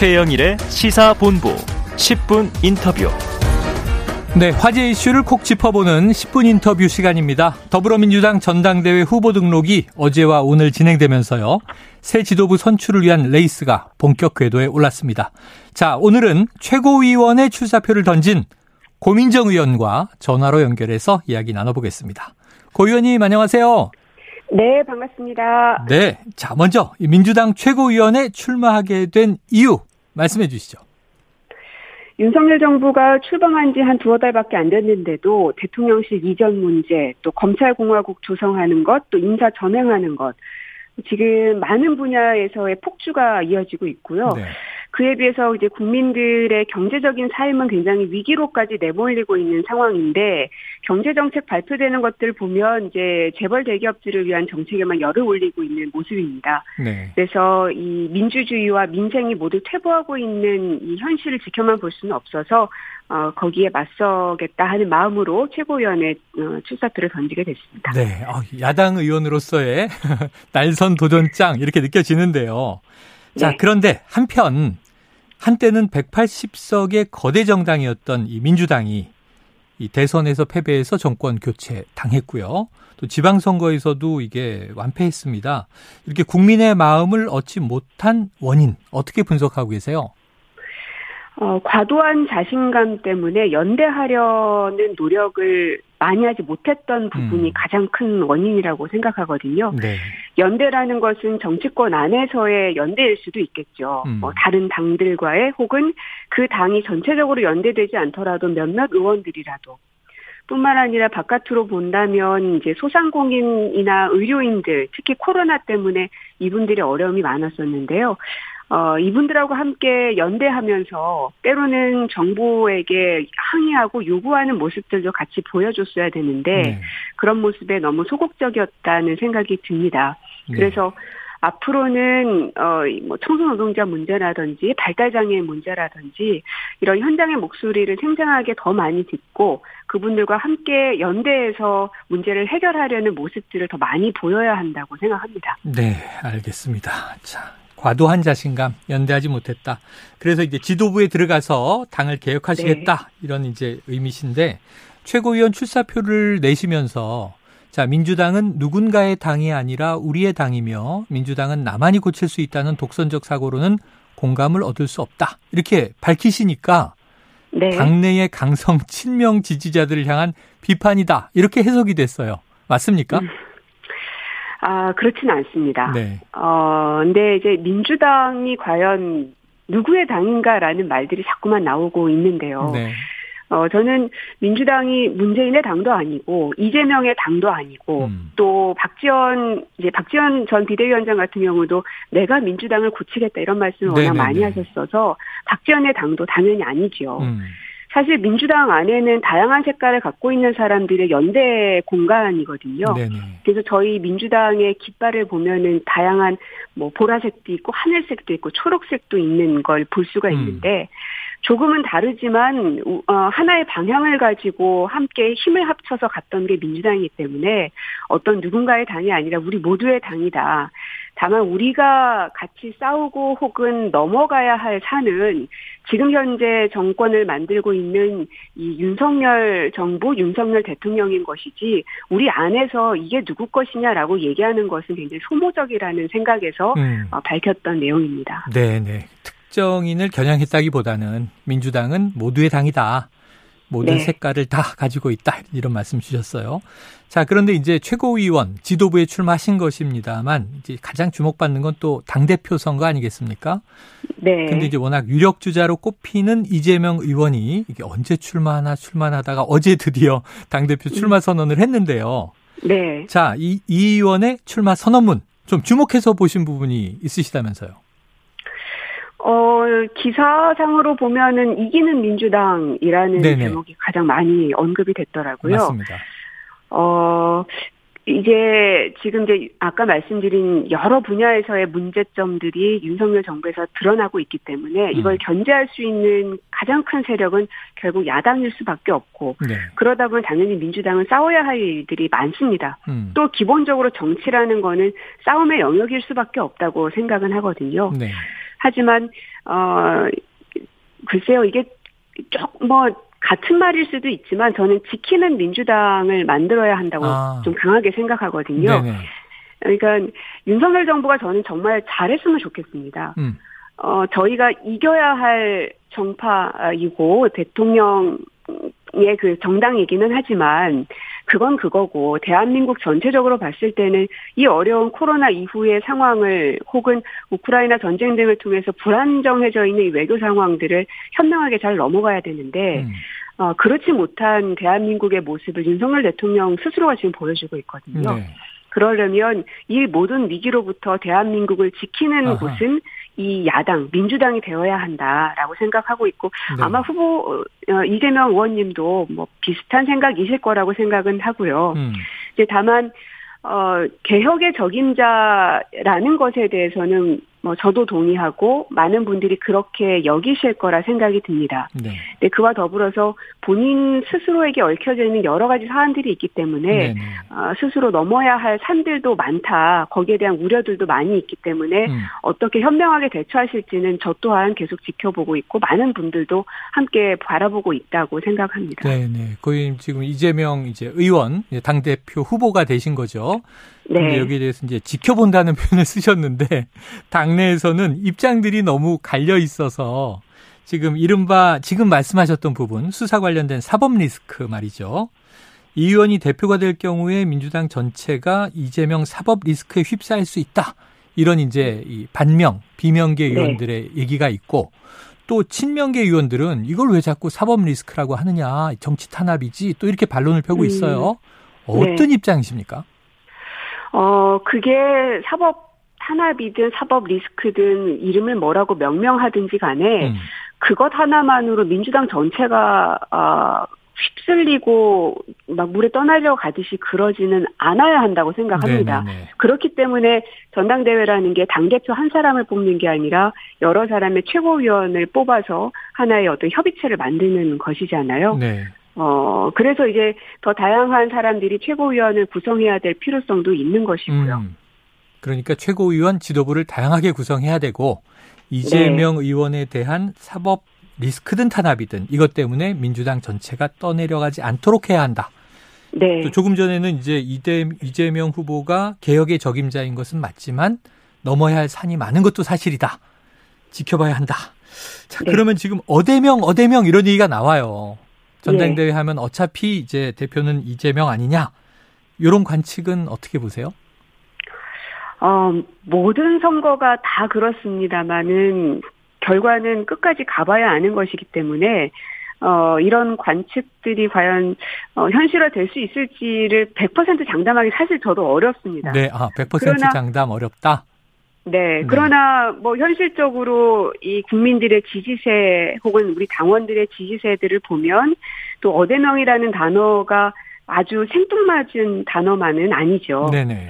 최영일의 시사본부 10분 인터뷰. 네, 화제 이슈를 콕 짚어보는 10분 인터뷰 시간입니다. 더불어민주당 전당대회 후보 등록이 어제와 오늘 진행되면서요. 새 지도부 선출을 위한 레이스가 본격 궤도에 올랐습니다. 자, 오늘은 최고위원의 출사표를 던진 고민정 의원과 전화로 연결해서 이야기 나눠보겠습니다. 고 의원님 안녕하세요. 네, 반갑습니다. 네. 자, 먼저 민주당 최고위원에 출마하게 된 이유 말씀해 주시죠. 윤석열 정부가 출범한 지 한 두어 달밖에 안 됐는데도 대통령실 이전 문제, 또 검찰공화국 조성하는 것, 또 인사 전행하는 것, 지금 많은 분야에서의 폭주가 이어지고 있고요. 네. 그에 비해서 이제 국민들의 경제적인 삶은 굉장히 위기로까지 내몰리고 있는 상황인데 경제 정책 발표되는 것들 보면 이제 재벌 대기업들을 위한 정책에만 열을 올리고 있는 모습입니다. 네. 그래서 이 민주주의와 민생이 모두 퇴보하고 있는 이 현실을 지켜만 볼 수는 없어서 어, 거기에 맞서겠다 하는 마음으로 최고위원회 어, 출사표를 던지게 됐습니다. 네, 어, 야당 의원으로서의 날선 도전장 이렇게 느껴지는데요. 자, 네. 그런데 한편 한때는 180석의 거대 정당이었던 이 민주당이 이 대선에서 패배해서 정권 교체 당했고요. 또 지방선거에서도 이게 완패했습니다. 이렇게 국민의 마음을 얻지 못한 원인 어떻게 분석하고 계세요? 어, 과도한 자신감 때문에 연대하려는 노력을 많이 하지 못했던 부분이 음. 가장 큰 원인이라고 생각하거든요. 네. 연대라는 것은 정치권 안에서의 연대일 수도 있겠죠. 음. 뭐 다른 당들과의 혹은 그 당이 전체적으로 연대되지 않더라도 몇몇 의원들이라도 뿐만 아니라 바깥으로 본다면 이제 소상공인이나 의료인들 특히 코로나 때문에 이분들의 어려움이 많았었는데요. 어, 이분들하고 함께 연대하면서 때로는 정부에게 항의하고 요구하는 모습들도 같이 보여줬어야 되는데 네. 그런 모습에 너무 소극적이었다는 생각이 듭니다. 네. 그래서 앞으로는 어뭐 청소 노동자 문제라든지 발달 장애 문제라든지 이런 현장의 목소리를 생생하게 더 많이 듣고 그분들과 함께 연대해서 문제를 해결하려는 모습들을 더 많이 보여야 한다고 생각합니다. 네, 알겠습니다. 자, 과도한 자신감, 연대하지 못했다. 그래서 이제 지도부에 들어가서 당을 개혁하시겠다. 네. 이런 이제 의미신데 최고위원 출사표를 내시면서 자, 민주당은 누군가의 당이 아니라 우리의 당이며 민주당은 나만이 고칠 수 있다는 독선적 사고로는 공감을 얻을 수 없다. 이렇게 밝히시니까 네. 당내의 강성 친명 지지자들을 향한 비판이다. 이렇게 해석이 됐어요. 맞습니까? 음. 아, 그렇지는 않습니다. 네. 어, 근데 이제 민주당이 과연 누구의 당인가라는 말들이 자꾸만 나오고 있는데요. 네. 어, 저는 민주당이 문재인의 당도 아니고, 이재명의 당도 아니고, 음. 또 박지원, 이제 박지원 전 비대위원장 같은 경우도 내가 민주당을 고치겠다 이런 말씀을 네네네. 워낙 많이 하셨어서, 박지원의 당도 당연히 아니죠. 음. 사실 민주당 안에는 다양한 색깔을 갖고 있는 사람들의 연대 공간이거든요. 네네. 그래서 저희 민주당의 깃발을 보면은 다양한 뭐 보라색도 있고 하늘색도 있고 초록색도 있는 걸 볼 수가 음. 있는데 음. 조금은 다르지만 어, 하나의 방향을 가지고 함께 힘을 합쳐서 갔던 게 민주당이기 때문에 어떤 누군가의 당이 아니라 우리 모두의 당이다. 다만 우리가 같이 싸우고 혹은 넘어가야 할 산은 지금 현재 정권을 만들고 있는 이 윤석열 정부, 윤석열 대통령인 것이지 우리 안에서 이게 누구 것이냐라고 얘기하는 것은 굉장히 소모적이라는 생각에서 음. 어, 밝혔던 내용입니다. 네, 네. 특정인을 겨냥했다기보다는 민주당은 모두의 당이다. 모든 네. 색깔을 다 가지고 있다. 이런 말씀 주셨어요. 자, 그런데 이제 최고위원 지도부에 출마하신 것입니다만 이제 가장 주목받는 건 또 당 대표 선거 아니겠습니까? 네. 근데 이제 워낙 유력 주자로 꼽히는 이재명 의원이 이게 언제 출마하나 출마하다가 어제 드디어 당 대표 출마 선언을 했는데요. 네. 자, 이, 이 의원의 출마 선언문 좀 주목해서 보신 부분이 있으시다면서요. 어, 기사상으로 보면은 이기는 민주당이라는 네네. 제목이 가장 많이 언급이 됐더라고요. 맞습니다. 어, 이제 지금 이제 아까 말씀드린 여러 분야에서의 문제점들이 윤석열 정부에서 드러나고 있기 때문에 이걸 음. 견제할 수 있는 가장 큰 세력은 결국 야당일 수밖에 없고 네. 그러다 보면 당연히 민주당은 싸워야 할 일들이 많습니다. 음. 또 기본적으로 정치라는 거는 싸움의 영역일 수밖에 없다고 생각은 하거든요. 네. 하지만 어 글쎄요 이게 쪽뭐 같은 말일 수도 있지만 저는 지키는 민주당을 만들어야 한다고 아. 좀 강하게 생각하거든요. 네네. 그러니까 윤석열 정부가 저는 정말 잘했으면 좋겠습니다. 음. 어, 저희가 이겨야 할 정파이고 대통령의 그 정당이기는 하지만 그건 그거고 대한민국 전체적으로 봤을 때는 이 어려운 코로나 이후의 상황을 혹은 우크라이나 전쟁 등을 통해서 불안정해져 있는 이 외교 상황들을 현명하게 잘 넘어가야 되는데 음. 어, 그렇지 못한 대한민국의 모습을 윤석열 대통령 스스로가 지금 보여주고 있거든요. 네. 그러려면 이 모든 위기로부터 대한민국을 지키는 아하. 곳은 이 야당 민주당이 되어야 한다라고 생각하고 있고 네. 아마 후보 어, 이재명 의원님도 뭐 비슷한 생각이실 거라고 생각은 하고요. 음. 이제 다만 어 개혁의 적임자라는 것에 대해서는 뭐 저도 동의하고 많은 분들이 그렇게 여기실 거라 생각이 듭니다. 네. 네 그와 더불어서 본인 스스로에게 얽혀져 있는 여러 가지 사안들이 있기 때문에 어, 스스로 넘어야 할 산들도 많다. 거기에 대한 우려들도 많이 있기 때문에 음. 어떻게 현명하게 대처하실지는 저 또한 계속 지켜보고 있고 많은 분들도 함께 바라보고 있다고 생각합니다. 네, 네. 거의 지금 이재명 이제 의원 당 대표 후보가 되신 거죠. 네. 여기에 대해서 이제 지켜본다는 표현을 쓰셨는데 당내에서는 입장들이 너무 갈려 있어서 지금 이른바 지금 말씀하셨던 부분 수사 관련된 사법 리스크 말이죠. 이 의원이 대표가 될 경우에 민주당 전체가 이재명 사법 리스크에 휩싸일 수 있다. 이런 이제 이 반명, 비명계 네. 의원들의 네. 얘기가 있고 또 친명계 의원들은 이걸 왜 자꾸 사법 리스크라고 하느냐. 정치 탄압이지. 또 이렇게 반론을 펴고 음. 있어요. 음. 어떤 네. 입장이십니까? 어, 그게 사법 탄압이든 사법 리스크든 이름을 뭐라고 명명하든지 간에 음. 그것 하나만으로 민주당 전체가 어, 휩쓸리고 막 물에 떠나려 가듯이 그러지는 않아야 한다고 생각합니다. 네네네. 그렇기 때문에 전당대회라는 게 당대표 한 사람을 뽑는 게 아니라 여러 사람의 최고위원을 뽑아서 하나의 어떤 협의체를 만드는 것이잖아요. 네. 어, 그래서 이제 더 다양한 사람들이 최고위원을 구성해야 될 필요성도 있는 것이고요. 음, 그러니까 최고위원 지도부를 다양하게 구성해야 되고 이재명 네. 의원에 대한 사법 리스크든 탄압이든 이것 때문에 민주당 전체가 떠내려가지 않도록 해야 한다. 네. 또 조금 전에는 이제 이대, 이재명 후보가 개혁의 적임자인 것은 맞지만 넘어야 할 산이 많은 것도 사실이다. 지켜봐야 한다. 자, 네. 그러면 지금 어대명, 어대명 이런 얘기가 나와요. 전당대회 예. 하면 어차피 이제 대표는 이재명 아니냐 이런 관측은 어떻게 보세요? 어, 모든 선거가 다 그렇습니다만은 결과는 끝까지 가봐야 아는 것이기 때문에 어, 이런 관측들이 과연 어, 현실화 될 수 있을지를 100% 장담하기 사실 저도 어렵습니다. 네, 아, 100% 그러나, 장담 어렵다. 네, 네, 그러나 뭐 현실적으로 이 국민들의 지지세 혹은 우리 당원들의 지지세들을 보면 또 어대명이라는 단어가 아주 생뚱맞은 단어만은 아니죠. 네네.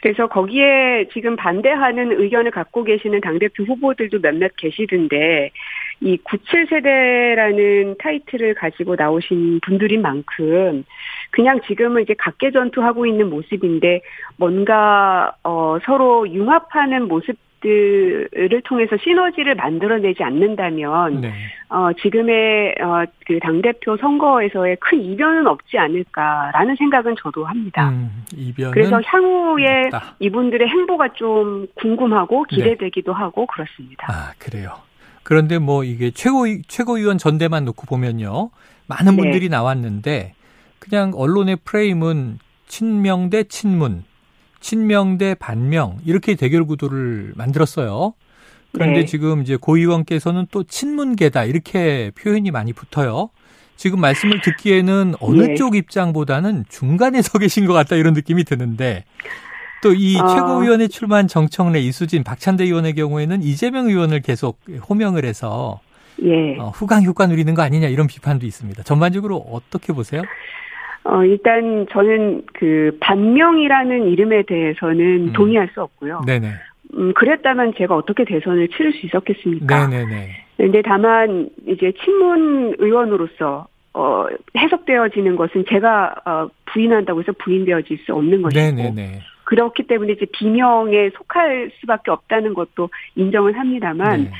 그래서 거기에 지금 반대하는 의견을 갖고 계시는 당대표 후보들도 몇몇 계시던데 이 97세대라는 타이틀을 가지고 나오신 분들인 만큼 그냥 지금은 이제 각계 전투하고 있는 모습인데 뭔가 어 서로 융합하는 모습 들을 통해서 시너지를 만들어내지 않는다면 네. 어, 지금의 어, 그당 대표 선거에서의 큰 이변은 없지 않을까라는 생각은 저도 합니다. 음, 그래서 향후에 없다. 이분들의 행보가 좀 궁금하고 네. 기대되기도 네. 하고 그렇습니다. 아 그래요. 그런데 뭐 이게 최고 최고위원 전대만 놓고 보면요, 많은 네. 분들이 나왔는데 그냥 언론의 프레임은 친명 대 친문 친명 대 반명 이렇게 대결 구도를 만들었어요. 그런데 네. 지금 이제 고 의원께서는 또 친문계다 이렇게 표현이 많이 붙어요. 지금 말씀을 듣기에는 어느 네. 쪽 입장보다는 중간에 서 계신 것 같다 이런 느낌이 드는데 또이 어. 최고위원에 출마한 정청래, 이수진, 박찬대 의원의 경우에는 이재명 의원을 계속 호명을 해서 예. 어, 후광 효과 누리는 거 아니냐 이런 비판도 있습니다. 전반적으로 어떻게 보세요? 어, 일단 저는 그 반명이라는 이름에 대해서는 음. 동의할 수 없고요. 네네. 음, 그랬다면 제가 어떻게 대선을 치를 수 있었겠습니까? 네네네. 근데 다만 이제 친문 의원으로서 어, 해석되어지는 것은 제가 어, 부인한다고 해서 부인되어질 수 없는 것이고. 네네네. 그렇기 때문에 이제 비명에 속할 수밖에 없다는 것도 인정을 합니다만 네.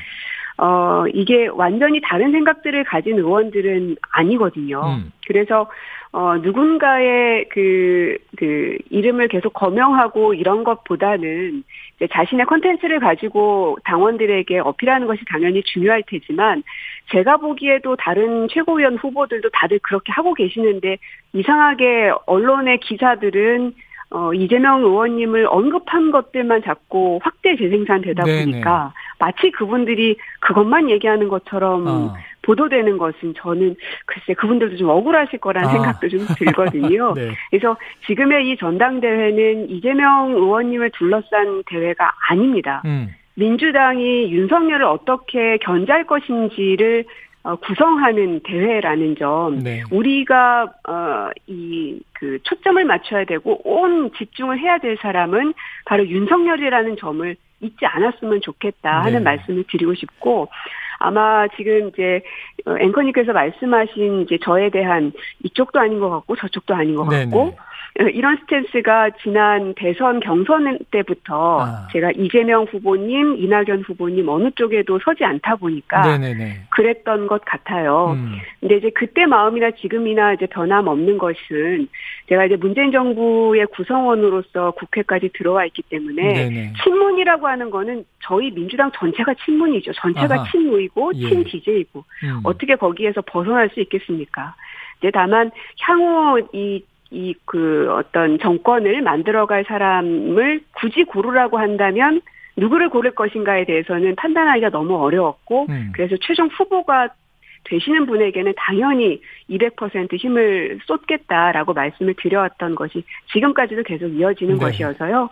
어, 이게 완전히 다른 생각들을 가진 의원들은 아니거든요. 음. 그래서, 어, 누군가의 그, 그, 이름을 계속 거명하고 이런 것보다는 자신의 컨텐츠를 가지고 당원들에게 어필하는 것이 당연히 중요할 테지만 제가 보기에도 다른 최고위원 후보들도 다들 그렇게 하고 계시는데 이상하게 언론의 기사들은 어, 이재명 의원님을 언급한 것들만 자꾸 확대 재생산 되다 보니까 마치 그분들이 그것만 얘기하는 것처럼 어. 보도되는 것은 저는 글쎄 그분들도 좀 억울하실 거라는 아. 생각도 좀 들거든요. 네. 그래서 지금의 이 전당대회는 이재명 의원님을 둘러싼 대회가 아닙니다. 음. 민주당이 윤석열을 어떻게 견제할 것인지를 어, 구성하는 대회라는 점, 네. 우리가 어, 이 그 초점을 맞춰야 되고 온 집중을 해야 될 사람은 바로 윤석열이라는 점을 잊지 않았으면 좋겠다 하는 네. 말씀을 드리고 싶고 아마 지금 이제 어, 앵커님께서 말씀하신 이제 저에 대한 이쪽도 아닌 것 같고 저쪽도 아닌 것 네, 같고 네네. 이런 스탠스가 지난 대선 경선 때부터 아. 제가 이재명 후보님, 이낙연 후보님 어느 쪽에도 서지 않다 보니까 네네네. 그랬던 것 같아요. 음. 근데 이제 그때 마음이나 지금이나 이제 변함없는 것은 제가 이제 문재인 정부의 구성원으로서 국회까지 들어와 있기 때문에 네네. 친문이라고 하는 거는 저희 민주당 전체가 친문이죠. 전체가 아하. 친무이고 예. 친디제이고 음. 어떻게 거기에서 벗어날 수 있겠습니까? 이제 다만 향후 이 이 그 어떤 정권을 만들어갈 사람을 굳이 고르라고 한다면 누구를 고를 것인가에 대해서는 판단하기가 너무 어려웠고 음. 그래서 최종 후보가 되시는 분에게는 당연히 200% 힘을 쏟겠다라고 말씀을 드려왔던 것이 지금까지도 계속 이어지는 네. 것이어서요.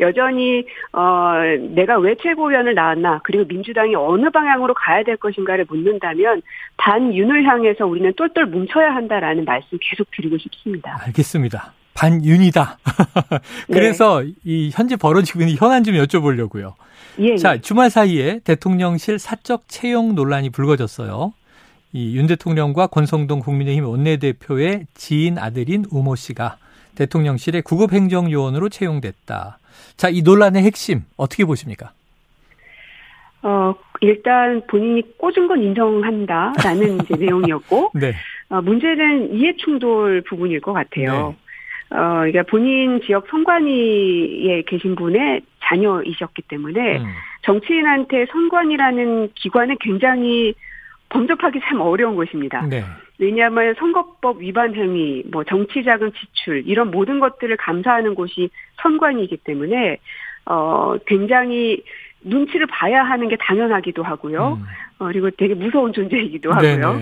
여전히 어 내가 왜 최고위원을 나왔나 그리고 민주당이 어느 방향으로 가야 될 것인가를 묻는다면 반윤을 향해서 우리는 똘똘 뭉쳐야 한다라는 말씀 계속 드리고 싶습니다. 알겠습니다. 반윤이다. 그래서 네. 이 현재 벌어지고 있는 현안 좀 여쭤보려고요. 예, 자, 예. 주말 사이에 대통령실 사적 채용 논란이 불거졌어요. 이 윤 대통령과 권성동 국민의힘 원내대표의 지인 아들인 우모 씨가 대통령실의 구급행정요원으로 채용됐다. 자, 이 논란의 핵심 어떻게 보십니까? 어, 일단 본인이 꽂은 건 인정한다라는 이제 내용이었고, 네. 어, 문제는 이해충돌 부분일 것 같아요. 네. 어, 그러니까 본인 지역 선관위에 계신 분의 자녀이셨기 때문에 음. 정치인한테 선관위라는 기관은 굉장히 범접하기 참 어려운 곳입니다. 네. 왜냐하면 선거법 위반 행위, 뭐 정치자금 지출 이런 모든 것들을 감사하는 곳이 선관위이기 때문에 어 굉장히 눈치를 봐야 하는 게 당연하기도 하고요. 음. 어, 그리고 되게 무서운 존재이기도 하고요. 어,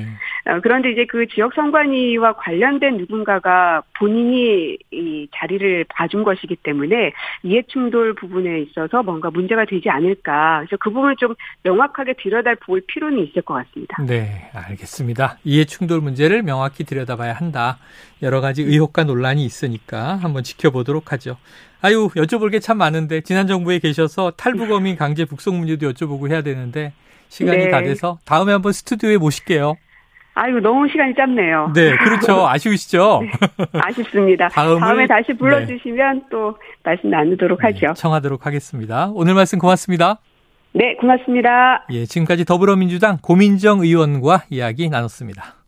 그런데 이제 그 지역 선관위와 관련된 누군가가 본인이 이 자리를 봐준 것이기 때문에 이해충돌 부분에 있어서 뭔가 문제가 되지 않을까. 그래서 그 부분을 좀 명확하게 들여다볼 필요는 있을 것 같습니다. 네, 알겠습니다. 이해충돌 문제를 명확히 들여다봐야 한다. 여러 가지 의혹과 논란이 있으니까 한번 지켜보도록 하죠. 아유, 여쭤볼 게 참 많은데 지난 정부에 계셔서 탈북어민 강제 북송 문제도 여쭤보고 해야 되는데 시간이 네. 다 돼서 다음에 한번 스튜디오에 모실게요. 아이고 너무 시간이 짧네요. 네, 그렇죠. 아쉬우시죠? 네, 아쉽습니다. 다음에 다시 불러주시면 네. 또 말씀 나누도록 네, 하죠. 청하도록 하겠습니다. 오늘 말씀 고맙습니다. 네, 고맙습니다. 예, 지금까지 더불어민주당 고민정 의원과 이야기 나눴습니다.